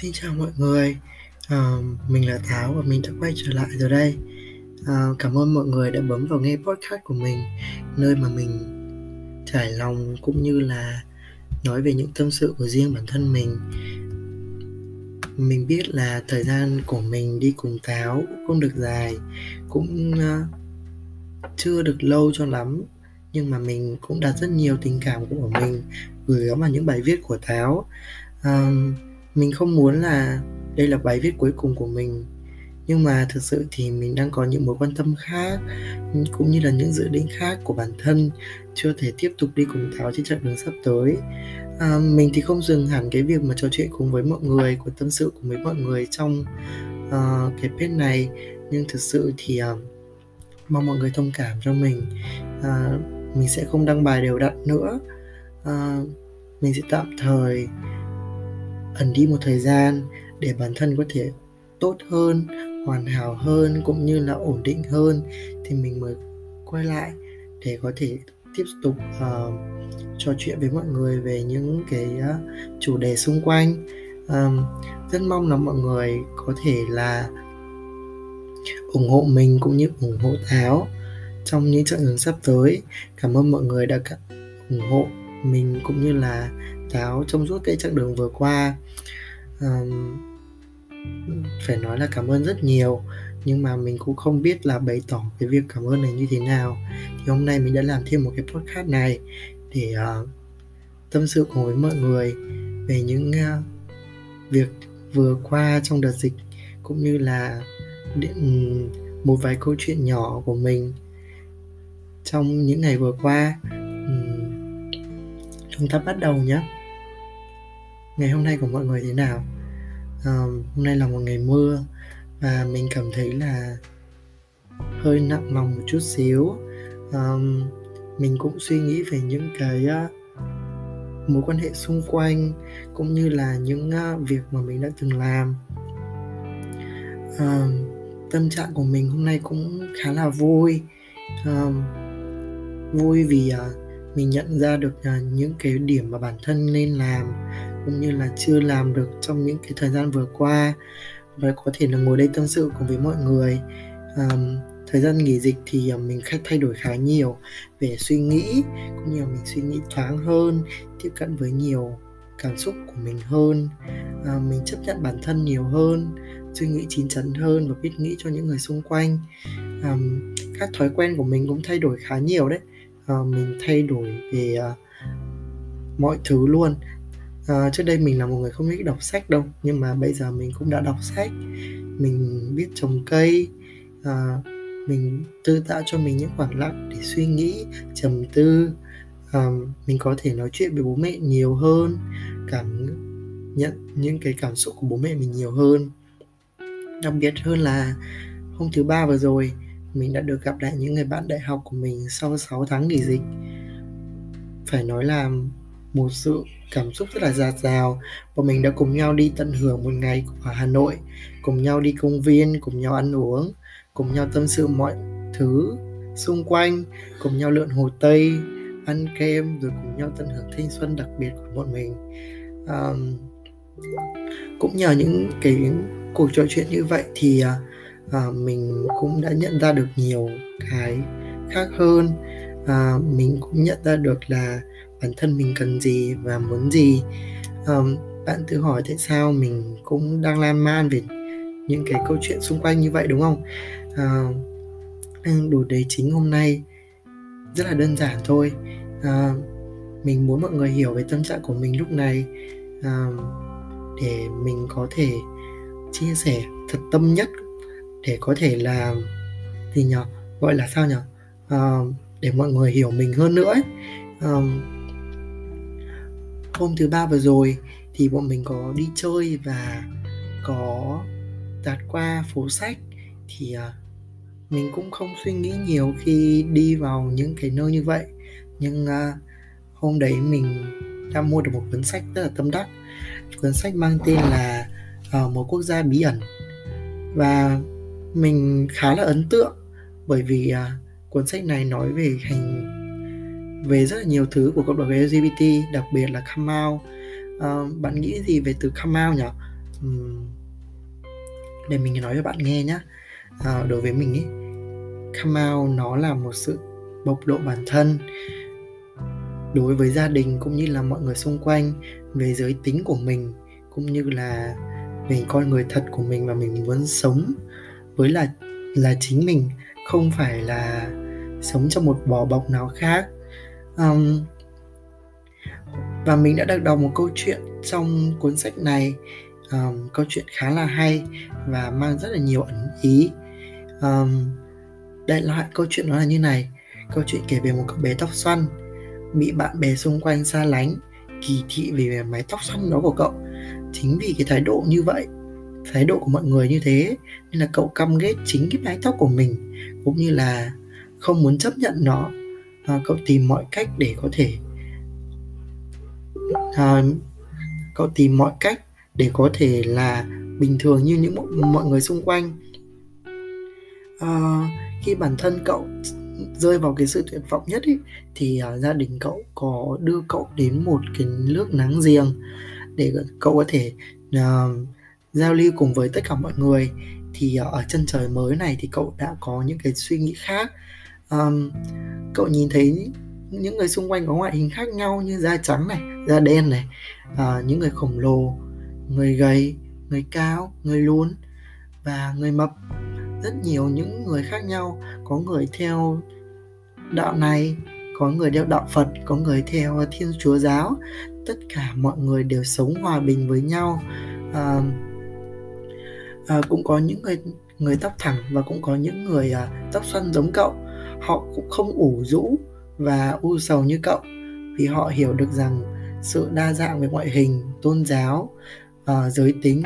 Xin chào mọi người, à, mình là Tháo và mình đã quay trở lại rồi đây. À, cảm ơn mọi người đã bấm vào nghe podcast của mình, nơi mà mình trải lòng cũng như là nói về những tâm sự của riêng bản thân mình. Mình biết là thời gian của mình đi cùng tháo cũng không được dài, cũng uh, chưa được lâu cho lắm nhưng mà mình cũng đặt rất nhiều tình cảm của mình gửi gắm vào những bài viết của tháo Uh, mình không muốn là đây là bài viết cuối cùng của mình nhưng mà thực sự thì mình đang có những mối quan tâm khác cũng như là những dự định khác của bản thân chưa thể tiếp tục đi cùng tháo trên chặng đường sắp tới. À, mình thì không dừng hẳn cái việc mà trò chuyện cùng với mọi người của tâm sự cùng với mọi người trong uh, cái page này nhưng thực sự thì uh, mong mọi người thông cảm cho mình. Uh, mình sẽ không đăng bài đều đặn nữa. Uh, mình sẽ tạm thời ẩn đi một thời gian để bản thân có thể tốt hơn hoàn hảo hơn cũng như là ổn định hơn thì mình mới quay lại để có thể tiếp tục uh, trò chuyện với mọi người về những cái uh, chủ đề xung quanh. Um, rất mong là mọi người có thể là ủng hộ mình cũng như ủng hộ tháo trong những chặng đường sắp tới. Cảm ơn mọi người đã ủng hộ mình cũng như là cháu trong suốt cái chặng đường vừa qua. Um, phải nói là cảm ơn rất nhiều nhưng mà mình cũng không biết là bày tỏ cái việc cảm ơn này như thế nào. Thì hôm nay mình đã làm thêm một cái podcast này để uh, tâm sự cùng với mọi người về những uh, việc vừa qua trong đợt dịch cũng như là điện, ừ, một vài câu chuyện nhỏ của mình trong những ngày vừa qua chúng ta bắt đầu nhé. Ngày hôm nay của mọi người thế nào? À, hôm nay là một ngày mưa và mình cảm thấy là hơi nặng lòng một chút xíu. À, mình cũng suy nghĩ về những cái uh, mối quan hệ xung quanh cũng như là những uh, việc mà mình đã từng làm. À, tâm trạng của mình hôm nay cũng khá là vui. À, vui vì uh, mình nhận ra được là những cái điểm mà bản thân nên làm cũng như là chưa làm được trong những cái thời gian vừa qua. Và có thể là ngồi đây tâm sự cùng với mọi người. Um, thời gian nghỉ dịch thì ờ, mình khách thay đổi khá nhiều về suy nghĩ cũng như là mình suy nghĩ thoáng hơn tiếp cận với nhiều cảm xúc của mình hơn. À, mình chấp nhận bản thân nhiều hơn suy nghĩ chín chắn hơn và biết nghĩ cho những người xung quanh. À, các thói quen của mình cũng thay đổi khá nhiều đấy. Ờ, mình thay đổi về ờ, mọi thứ luôn. À, trước đây mình là một người không thích đọc sách đâu nhưng mà bây giờ mình cũng đã đọc sách. Mình biết trồng cây à, mình tự tạo cho mình những khoảng lặng để suy nghĩ trầm tư. À, mình có thể nói chuyện với bố mẹ nhiều hơn cảm nhận những cái cảm xúc của bố mẹ mình nhiều hơn. Đặc biệt hơn là hôm thứ ba vừa rồi mình đã được gặp lại những người bạn đại học của mình sau 6 tháng nghỉ dịch. Phải nói là một sự cảm xúc rất là dạt dào. Và mình đã cùng nhau đi tận hưởng một ngày ở Hà Nội cùng nhau đi công viên cùng nhau ăn uống cùng nhau tâm sự mọi thứ xung quanh cùng nhau lượn hồ Tây ăn kem rồi cùng nhau tận hưởng thanh xuân đặc biệt của bọn mình. Um, cũng nhờ những cái cuộc trò chuyện như vậy thì uh, à, mình cũng đã nhận ra được nhiều cái khác hơn. À, mình cũng nhận ra được là bản thân mình cần gì và muốn gì. À, bạn tự hỏi tại sao mình cũng đang lan man về những cái câu chuyện xung quanh như vậy đúng không? À, đủ đề chính hôm nay rất là đơn giản thôi. À, mình muốn mọi người hiểu về tâm trạng của mình lúc này. À, để mình có thể chia sẻ thật tâm nhất để có thể là gì nhở? Gọi là sao nhở? Uh, để mọi người hiểu mình hơn nữa ấy. Um, hôm thứ ba vừa rồi thì bọn mình có đi chơi và có tạt qua phố sách. Thì uh, mình cũng không suy nghĩ nhiều khi đi vào những cái nơi như vậy. Nhưng uh, hôm đấy mình đã mua được một cuốn sách rất là tâm đắc. Cuốn sách mang tên là uh, một quốc gia bí ẩn. Và mình khá là ấn tượng bởi vì à, cuốn sách này nói về hành về rất là nhiều thứ của cộng đồng LGBT đặc biệt là come out à, bạn nghĩ gì về từ come out nhỉ? Để mình nói cho bạn nghe nhé à, ờ, đối với mình ấy come out nó là một sự bộc lộ bản thân đối với gia đình cũng như là mọi người xung quanh về giới tính của mình cũng như là về con người thật của mình và mình muốn sống với là là chính mình không phải là sống trong một vỏ bọc nào khác. Um, và mình đã được đọc một câu chuyện trong cuốn sách này um, câu chuyện khá là hay và mang rất là nhiều ẩn ý. Um, đại loại câu chuyện nó là như này câu chuyện kể về một cậu bé tóc xoăn bị bạn bè xung quanh xa lánh kỳ thị vì mái tóc xoăn đó của cậu. Chính vì cái thái độ như vậy thái độ của mọi người như thế nên là cậu căm ghét chính cái mái tóc của mình cũng như là không muốn chấp nhận nó. À, cậu tìm mọi cách để có thể à, cậu tìm mọi cách để có thể là bình thường như những mọi người xung quanh. À, khi bản thân cậu rơi vào cái sự tuyệt vọng nhất ý, thì uh, gia đình cậu có đưa cậu đến một cái nước nắng riêng để cậu có thể uh, giao lưu cùng với tất cả mọi người. Thì ờ, ở chân trời mới này thì cậu đã có những cái suy nghĩ khác. Um, cậu nhìn thấy những người xung quanh có ngoại hình khác nhau như da trắng này da đen này uh, những người khổng lồ người gầy người cao người lùn và người mập. Rất nhiều những người khác nhau. Có người theo đạo này có người theo đạo phật có người theo thiên chúa giáo. Tất cả mọi người đều sống hòa bình với nhau. Uh, à, cũng có những người người tóc thẳng và cũng có những người à, tóc xoăn giống cậu. Họ cũng không ủ rũ và u sầu như cậu vì họ hiểu được rằng sự đa dạng về ngoại hình tôn giáo à, giới tính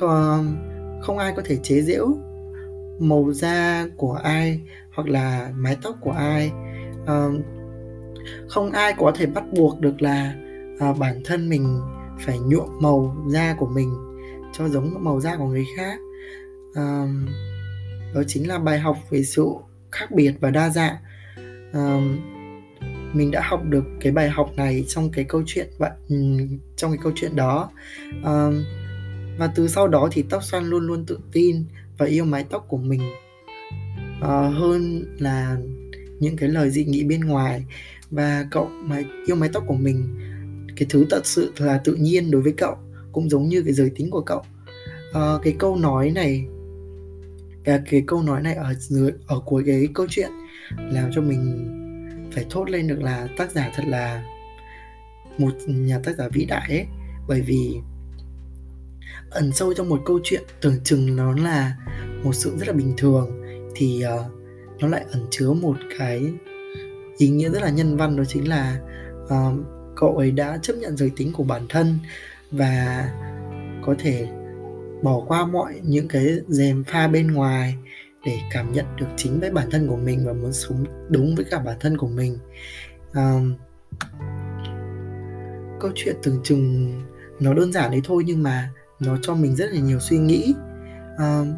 không, không ai có thể chế giễu. Màu da của ai hoặc là mái tóc của ai à, không ai có thể bắt buộc được là à, bản thân mình phải nhuộm màu da của mình cho giống màu da của người khác. À, đó chính là bài học về sự khác biệt và đa dạng. À, mình đã học được cái bài học này trong cái câu chuyện bạn ừ, trong cái câu chuyện đó. À, và từ sau đó thì tóc xoăn luôn luôn tự tin và yêu mái tóc của mình uh, hơn là những cái lời dị nghị bên ngoài. Và cậu mà yêu mái tóc của mình cái thứ thật sự là tự nhiên đối với cậu cũng giống như cái giới tính của cậu. À, cái câu nói này cái, cái câu nói này ở dưới ở cuối cái câu chuyện làm cho mình phải thốt lên được là tác giả thật là một nhà tác giả vĩ đại ấy. Bởi vì ẩn sâu trong một câu chuyện tưởng chừng nó là một sự rất là bình thường thì uh, nó lại ẩn chứa một cái ý nghĩa rất là nhân văn đó chính là uh, cậu ấy đã chấp nhận giới tính của bản thân và có thể bỏ qua mọi những cái dèm pha bên ngoài để cảm nhận được chính với bản thân của mình và muốn sống đúng với cả bản thân của mình. Um, câu chuyện tưởng chừng nó đơn giản đấy thôi nhưng mà nó cho mình rất là nhiều suy nghĩ. Um,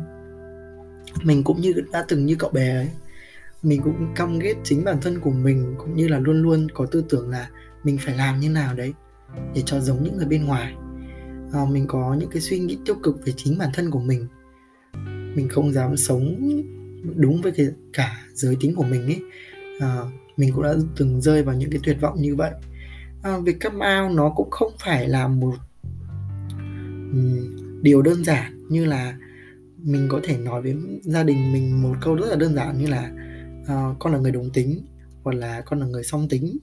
mình cũng như đã từng như cậu bé ấy mình cũng căm ghét chính bản thân của mình cũng như là luôn luôn có tư tưởng là mình phải làm như nào đấy để cho giống những người bên ngoài à, mình có những cái suy nghĩ tiêu cực về chính bản thân của mình. Mình không dám sống đúng với cái cả giới tính của mình ấy. À, mình cũng đã từng rơi vào những cái tuyệt vọng như vậy. À, việc come out nó cũng không phải là một um, điều đơn giản như là mình có thể nói với gia đình mình một câu rất là đơn giản như là uh, con là người đồng tính hoặc là con là người song tính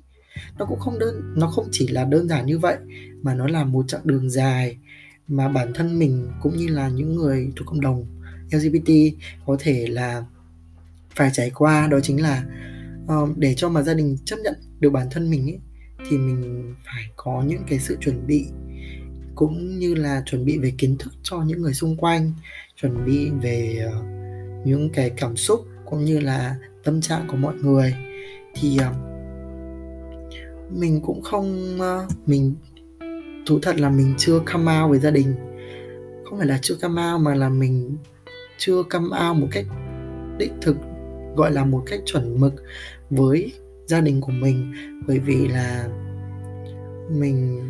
nó cũng không đơn nó không chỉ là đơn giản như vậy mà nó là một chặng đường dài mà bản thân mình cũng như là những người thuộc cộng đồng LGBT có thể là phải trải qua. Đó chính là uh, để cho mà gia đình chấp nhận được bản thân mình ấy, thì mình phải có những cái sự chuẩn bị cũng như là chuẩn bị về kiến thức cho những người xung quanh chuẩn bị về uh, những cái cảm xúc cũng như là tâm trạng của mọi người. Thì uh, mình cũng không ờ, mình thú thật là mình chưa come out với gia đình. Không phải là chưa come out mà là mình chưa come out một cách đích thực, gọi là một cách chuẩn mực với gia đình của mình. Bởi vì là mình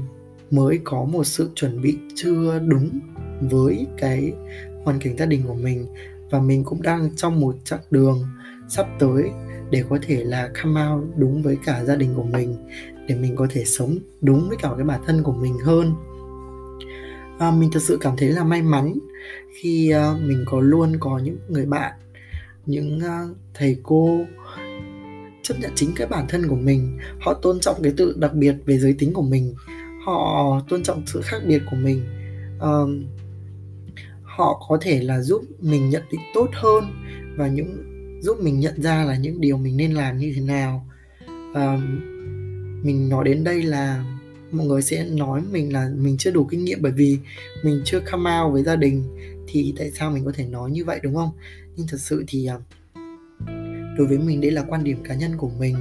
mới có một sự chuẩn bị chưa đúng với cái hoàn cảnh gia đình của mình. Và mình cũng đang trong một chặng đường sắp tới để có thể là come out đúng với cả gia đình của mình để mình có thể sống đúng với cả cái bản thân của mình hơn. À, mình thật sự cảm thấy là may mắn khi uh, mình có luôn có những người bạn những uh, thầy cô chấp nhận chính cái bản thân của mình. Họ tôn trọng cái tự đặc biệt về giới tính của mình. Họ tôn trọng sự khác biệt của mình. Uh, họ có thể là giúp mình nhận định tốt hơn và những giúp mình nhận ra là những điều mình nên làm như thế nào. Uh, mình nói đến đây là mọi người sẽ nói mình là mình chưa đủ kinh nghiệm bởi vì mình chưa come out với gia đình. Thì tại sao mình có thể nói như vậy, đúng không? Nhưng thật sự thì à, đối với mình đây là quan điểm cá nhân của mình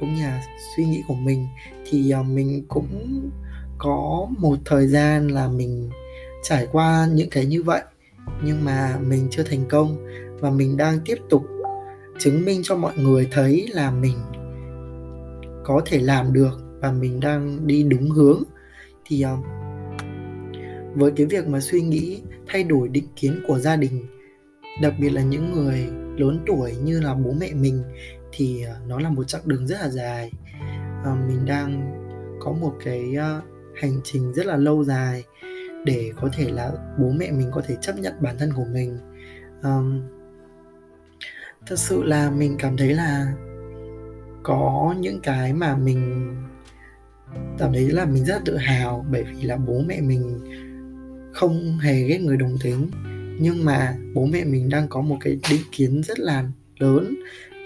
cũng như là suy nghĩ của mình. Thì à, mình cũng có một thời gian là mình trải qua những cái như vậy, nhưng mà mình chưa thành công. Và mình đang tiếp tục chứng minh cho mọi người thấy là mình có thể làm được và mình đang đi đúng hướng thì uh, với cái việc mà suy nghĩ thay đổi định kiến của gia đình đặc biệt là những người lớn tuổi như là bố mẹ mình thì uh, nó là một chặng đường rất là dài. Uh, mình đang có một cái uh, hành trình rất là lâu dài để có thể là bố mẹ mình có thể chấp nhận bản thân của mình. Um, thật sự là mình cảm thấy là có những cái mà mình cảm thấy là mình rất tự hào bởi vì là bố mẹ mình không hề ghét người đồng tính. Nhưng mà bố mẹ mình đang có một cái định kiến rất là lớn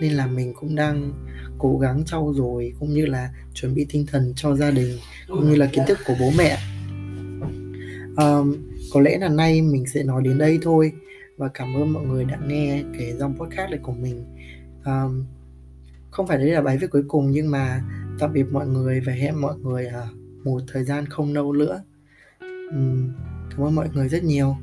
nên là mình cũng đang cố gắng trau dồi cũng như là chuẩn bị tinh thần cho gia đình cũng như là kiến thức của bố mẹ. Um, có lẽ là nay mình sẽ nói đến đây thôi và cảm ơn mọi người đã nghe cái dòng podcast này của mình. Um, không phải đấy là bài viết cuối cùng, nhưng mà tạm biệt mọi người và hẹn mọi người một thời gian không lâu nữa. Cảm ơn mọi người rất nhiều.